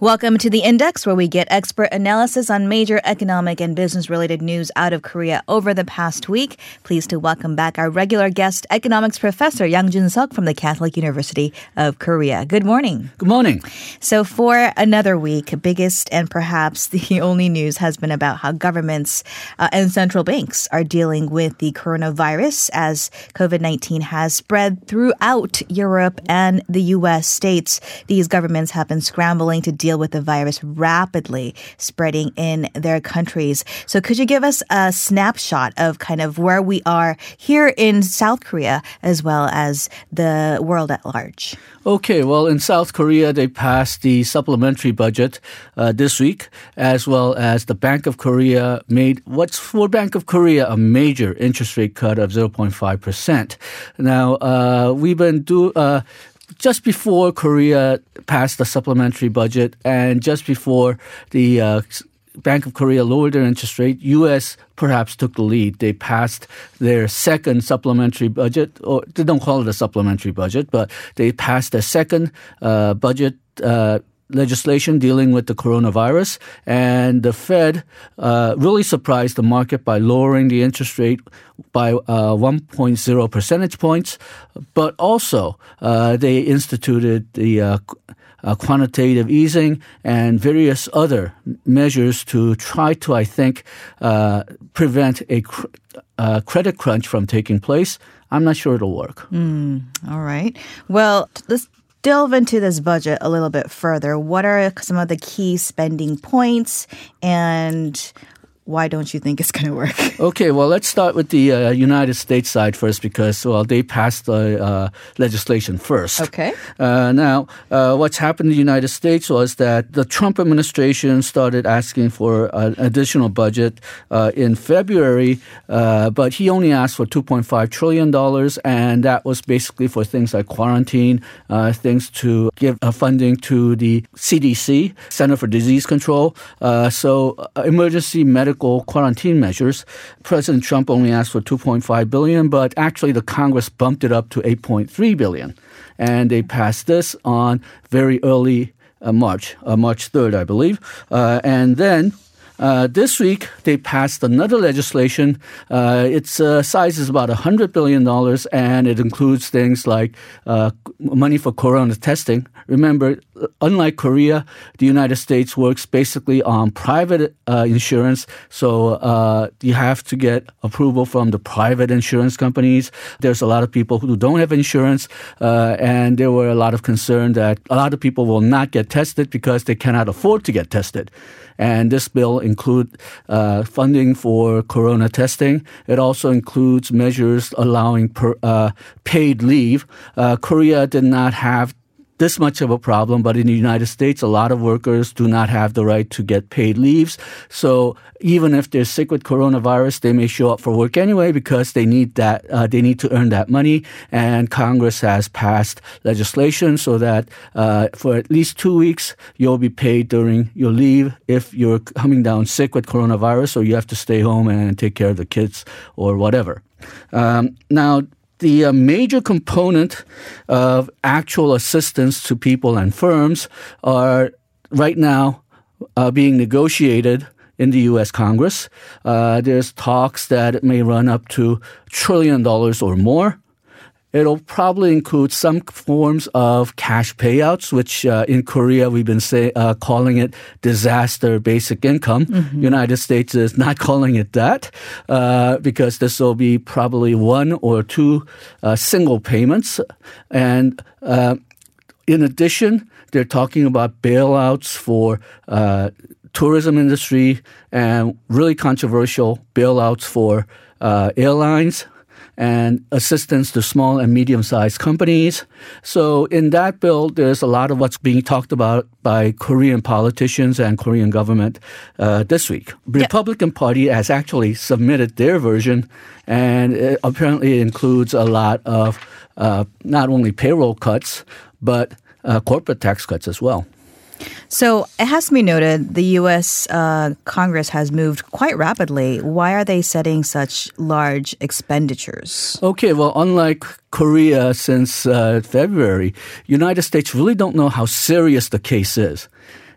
Welcome to the Index, where we get expert analysis on major economic and business related news out of Korea over the past week. Pleased to welcome back our regular guest, economics professor Yang Jun Suk from the Catholic University of Korea. Good morning. Good morning. So, for another week, biggest and perhaps the only news has been about how governments uh, and central banks are dealing with the coronavirus as COVID 19 has spread throughout Europe and the U.S. states. These governments have been scrambling to deal with the virus rapidly spreading in their countries. So could you give us a snapshot of kind of where we are here in South Korea as well as the world at large? Okay, well, in South Korea, they passed the supplementary budget uh, this week, as well as the Bank of Korea made what's for Bank of Korea a major interest rate cut of 0.5%. Now, uh, we've been do, uh, just before Korea passed the supplementary budget and just before the uh, Bank of Korea lowered their interest rate, U.S. perhaps took the lead. They passed their second supplementary budget, or they don't call it a supplementary budget, but they passed a second uh, budget uh, legislation dealing with the coronavirus, and the Fed uh, really surprised the market by lowering the interest rate by uh, 1.0 percentage points, but also uh, they instituted the uh, uh, quantitative easing and various other measures to try to, I think, uh, prevent a cr- credit crunch from taking place. I'm not sure it'll work. Mm, all right. Well, let's delve into this budget a little bit further. What are some of the key spending points and why don't you think it's going to work? Okay, well, let's start with the uh, United States side first because, well, they passed the uh, legislation first. Okay. Uh, now, uh, what's happened in the United States was that the Trump administration started asking for an additional budget uh, in February, uh, but he only asked for $2.5 trillion, and that was basically for things like quarantine, things to give funding to the CDC, Center for Disease Control. so, emergency medical quarantine measures. President Trump only asked for 2.5 billion, but actually the Congress bumped it up to 8.3 billion, and they passed this on very early uh, March, uh, March 3rd, I believe, uh, and then. Uh, this week, they passed another legislation. Uh, its uh, size is about $100 billion, and it includes things like uh, money for corona testing, Remember, unlike Korea, the United States works basically on private uh, insurance. So uh, you have to get approval from the private insurance companies. There's a lot of people who don't have insurance, and there were a lot of concern that a lot of people will not get tested because they cannot afford to get tested. And this bill includes uh, funding for corona testing. It also includes measures allowing per, uh, paid leave. Uh, Korea did not have this much of a problem, but in the United States, a lot of workers do not have the right to get paid leaves. So even if they're sick with coronavirus, they may show up for work anyway because they need that, uh, they need to earn that money. And Congress has passed legislation so that uh, for at least two weeks, you'll be paid during your leave if you're coming down sick with coronavirus or you have to stay home and take care of the kids or whatever. Um, now, the uh, major component of actual assistance to people and firms are right now uh, being negotiated in the U.S. Congress. Uh, there's talks that it may run up to trillion dollars or more. It'll probably include some forms of cash payouts, which uh, in Korea we've been say, uh, calling it disaster basic income. Mm-hmm. United States is not calling it that uh, because this will be probably one or two uh, single payments. And uh, in addition, they're talking about bailouts for uh, tourism industry and really controversial bailouts for airlines and assistance to small and medium sized companies. So, in that bill, there's a lot of what's being talked about by Korean politicians and Korean government uh, this week. The yeah. Republican Party has actually submitted their version, and it apparently includes a lot of uh, not only payroll cuts, but uh, corporate tax cuts as well. So it has to be noted the U.S. Uh, Congress has moved quite rapidly. Why are they setting such large expenditures? Okay, well, unlike Korea since uh, February, United States really don't know how serious the case is.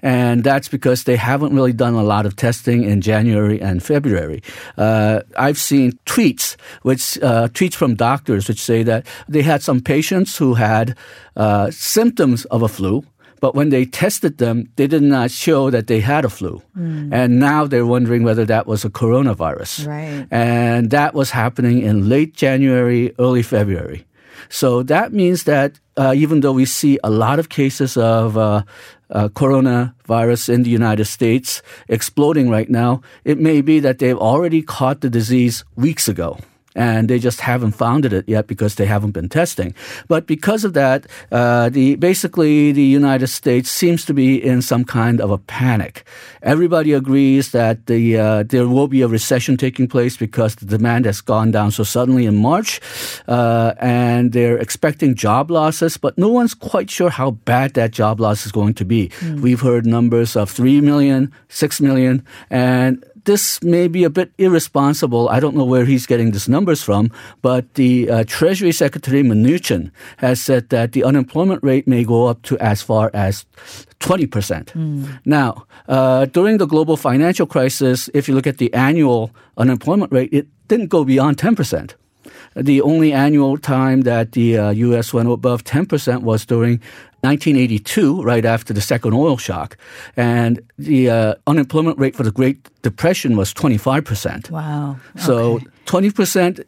And that's because they haven't really done a lot of testing in January and February. Uh, I've seen tweets, which uh, tweets from doctors, which say that they had some patients who had uh, symptoms of a flu, but when they tested them, they did not show that they had a flu. Mm. And now they're wondering whether that was a coronavirus. Right. And that was happening in late January, early February. So that means that uh, even though we see a lot of cases of uh, uh, coronavirus in the United States exploding right now, it may be that they've already caught the disease weeks ago and they just haven't found it yet because they haven't been testing. But because of that, uh, the basically the United States seems to be in some kind of a panic. Everybody agrees that the uh, there will be a recession taking place because the demand has gone down so suddenly in March, uh, and they're expecting job losses, but no one's quite sure how bad that job loss is going to be. Mm. We've heard numbers of three million, six million, and this may be a bit irresponsible. I don't know where he's getting these numbers from, but the uh, Treasury Secretary Mnuchin has said that the unemployment rate may go up to as far as 20%. Mm. Now, uh, during the global financial crisis, if you look at the annual unemployment rate, it didn't go beyond 10%. The only annual time that the uh, U.S. went above 10% was during 1982, right after the second oil shock, and the uh, unemployment rate for the Great Depression was 25%. Wow. So okay. 20%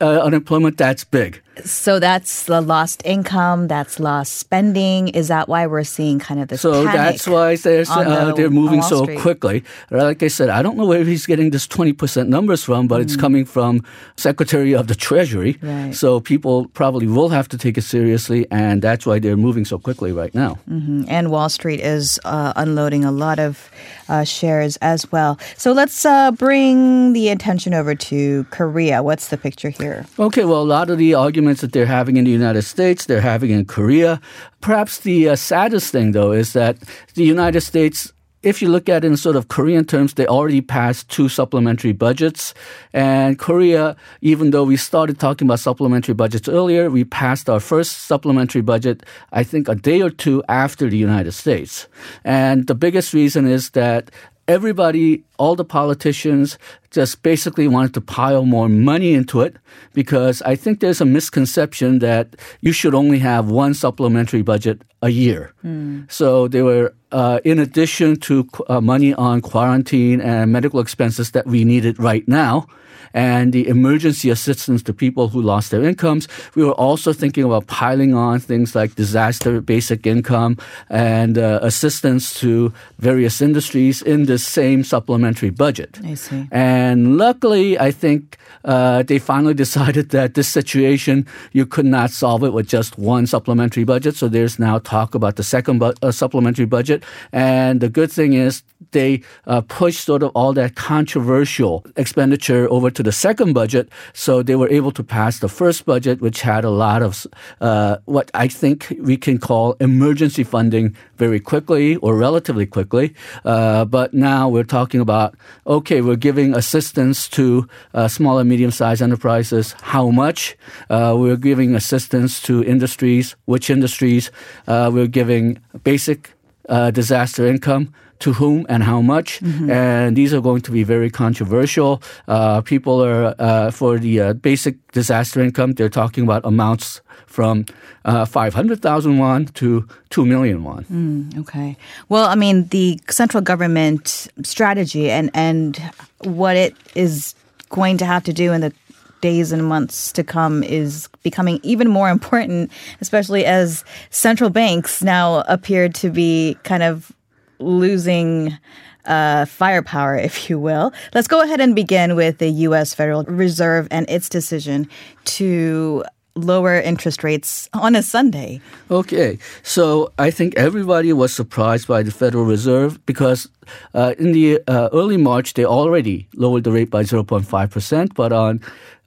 uh, unemployment, that's big. So that's the lost income, that's lost spending. Is that why we're seeing kind of this? So that's why they're uh, the, they're moving so Street. quickly. Like I said, I don't know where he's getting this twenty percent numbers from, but mm. it's coming from Secretary of the Treasury. Right. So people probably will have to take it seriously, and that's why they're moving so quickly right now. Mm-hmm. And Wall Street is uh, unloading a lot of uh, shares as well. So let's uh, bring the attention over to Korea. What's the picture here? Okay, well, a lot of the arguments that they're having in the United States, they're having in Korea. Perhaps the uh, saddest thing, though, is that the United States if you look at it in sort of Korean terms, they already passed two supplementary budgets. And Korea, even though we started talking about supplementary budgets earlier, we passed our first supplementary budget, I think, a day or two after the United States. And the biggest reason is that everybody, all the politicians just basically wanted to pile more money into it because I think there's a misconception that you should only have one supplementary budget a year. Mm. So they were, uh, in addition to uh, money on quarantine and medical expenses that we needed right now, and the emergency assistance to people who lost their incomes. We were also thinking about piling on things like disaster basic income and uh, assistance to various industries in this same supplementary budget. I see. And luckily, I think uh, they finally decided that this situation, you could not solve it with just one supplementary budget. So there's now talk about the second bu- uh, supplementary budget. And the good thing is they uh, pushed sort of all that controversial expenditure over to the second budget. So they were able to pass the first budget, which had a lot of uh, what I think we can call emergency funding very quickly or relatively quickly. Uh, but now we're talking about, okay, we're giving assistance to uh, small and medium sized enterprises. How much? Uh, we're giving assistance to industries. Which industries? Uh, we're giving basic uh, disaster income to whom and how much. Mm-hmm. And these are going to be very controversial. Uh, people are, uh, for the uh, basic disaster income, they're talking about amounts from uh, 500,000 won to 2 million won. Mm, okay. Well, I mean, the central government strategy and, and what it is going to have to do in the days and months to come is becoming even more important, especially as central banks now appear to be kind of losing uh, firepower, if you will. Let's go ahead and begin with the U.S. Federal Reserve and its decision to lower interest rates on a Sunday. Okay. So I think everybody was surprised by the Federal Reserve because uh, in the uh, early March, they already lowered the rate by 0.5%, but on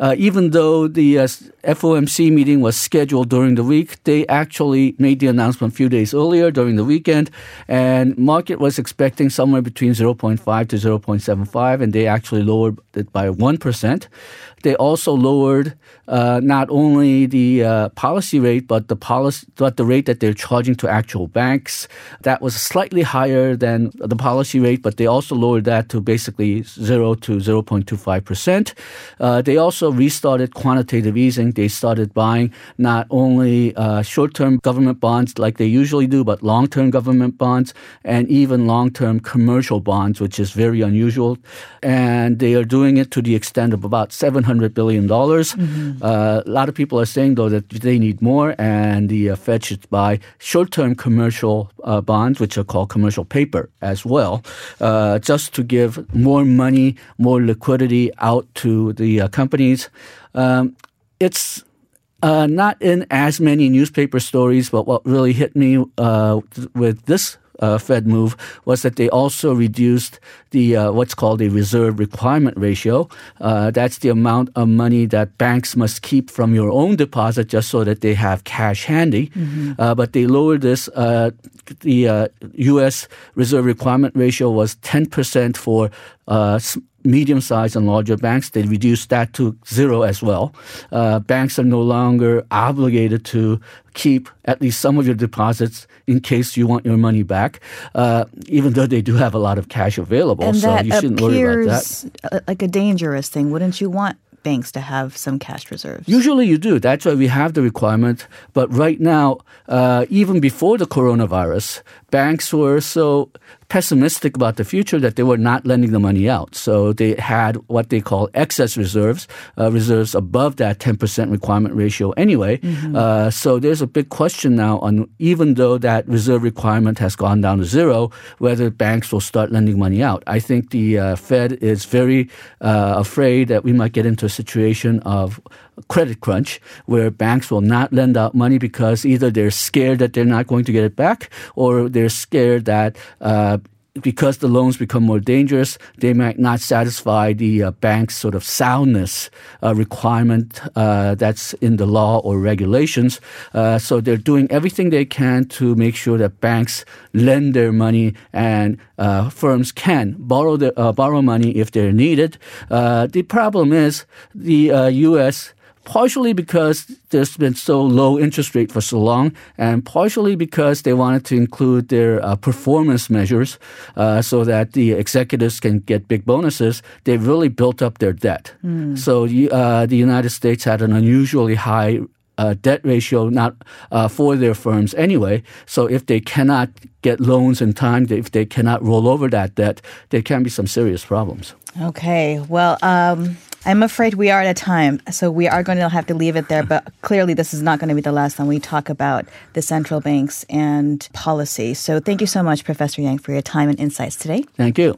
uh, even though the uh, FOMC meeting was scheduled during the week, they actually made the announcement a few days earlier during the weekend, and market was expecting somewhere between 0.5 to 0.75, and they actually lowered it by 1%. They also lowered uh, not only the uh, policy rate, but the policy, but the rate that they're charging to actual banks. That was slightly higher than the policy rate, but they also lowered that to basically zero to 0.25 percent. Uh, they also restarted quantitative easing. They started buying not only uh, short-term government bonds like they usually do, but long-term government bonds and even long-term commercial bonds, which is very unusual. And they are doing it to the extent of about seven $100 billion. Mm-hmm. Uh, a lot of people are saying, though, that they need more, and the uh, Fed should buy short term commercial uh, bonds, which are called commercial paper as well, uh, just to give more money, more liquidity out to the uh, companies. Um, it's uh, not in as many newspaper stories, but what really hit me uh, with this uh, Fed move was that they also reduced the uh, what's called a reserve requirement ratio. Uh, that's the amount of money that banks must keep from your own deposit just so that they have cash handy. Mm-hmm. Uh, but they lowered this. Uh, the U.S. Uh, reserve requirement ratio was 10% for medium sized and larger banks, they reduced that to zero as well. Uh, banks are no longer obligated to keep at least some of your deposits in case you want your money back, uh, even though they do have a lot of cash available. And so you shouldn't worry about that. Like a dangerous thing. Wouldn't you want banks to have some cash reserves? Usually you do. That's why we have the requirement. But right now, uh, even before the coronavirus, banks were so pessimistic about the future that they were not lending the money out. So they had what they call excess reserves, uh, reserves above that 10% requirement ratio anyway. Mm-hmm. Uh, so there's a big question now on even though that reserve requirement has gone down to zero, whether banks will start lending money out. I think the uh, Fed is very uh, afraid that we might get into a situation of credit crunch where banks will not lend out money because either they're scared that they're not going to get it back or they're scared that uh, because the loans become more dangerous, they might not satisfy the uh, bank's sort of soundness uh, requirement uh, that's in the law or regulations. Uh, so they're doing everything they can to make sure that banks lend their money and uh, firms can borrow the, uh, borrow money if they're needed. the problem is the U.S partially because there's been so low interest rate for so long, and partially because they wanted to include their uh, performance measures uh, so that the executives can get big bonuses. They really built up their debt. Mm. So uh, the United States had an unusually high uh, debt ratio not uh, for their firms anyway. So if they cannot get loans in time, if they cannot roll over that debt, there can be some serious problems. Okay. Well. Um I'm afraid we are at a time, so we are going to have to leave it there. But clearly, this is not going to be the last time we talk about the central banks and policy. So, thank you so much, Professor Yang, for your time and insights today. Thank you.